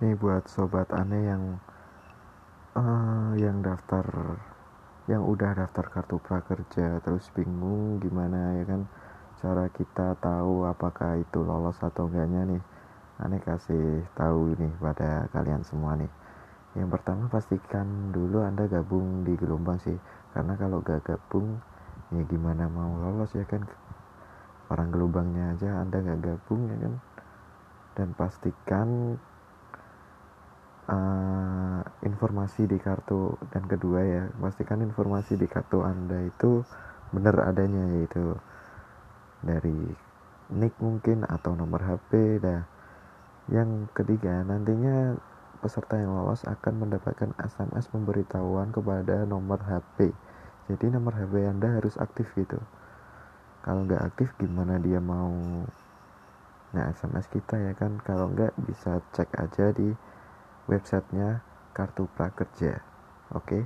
nih buat sobat aneh yang uh, yang daftar yang udah daftar kartu prakerja terus bingung gimana ya kan? Cara kita tahu apakah itu lolos atau enggaknya nih. Aneh kasih tahu nih pada kalian semua nih. Yang pertama pastikan dulu anda gabung di gelombang sih. Karena kalau gak gabung ya gimana mau lolos ya kan? Orang gelombangnya aja anda gak gabung ya kan? Dan pastikan uh, informasi di kartu dan kedua ya pastikan informasi di kartu anda itu benar adanya yaitu dari nick mungkin atau nomor HP dah yang ketiga nantinya peserta yang lolos akan mendapatkan SMS pemberitahuan kepada nomor HP jadi nomor HP anda harus aktif gitu. Kalau nggak aktif gimana dia mau nah SMS kita ya kan? Kalau nggak bisa cek aja di websitenya kartu prakerja oke okay?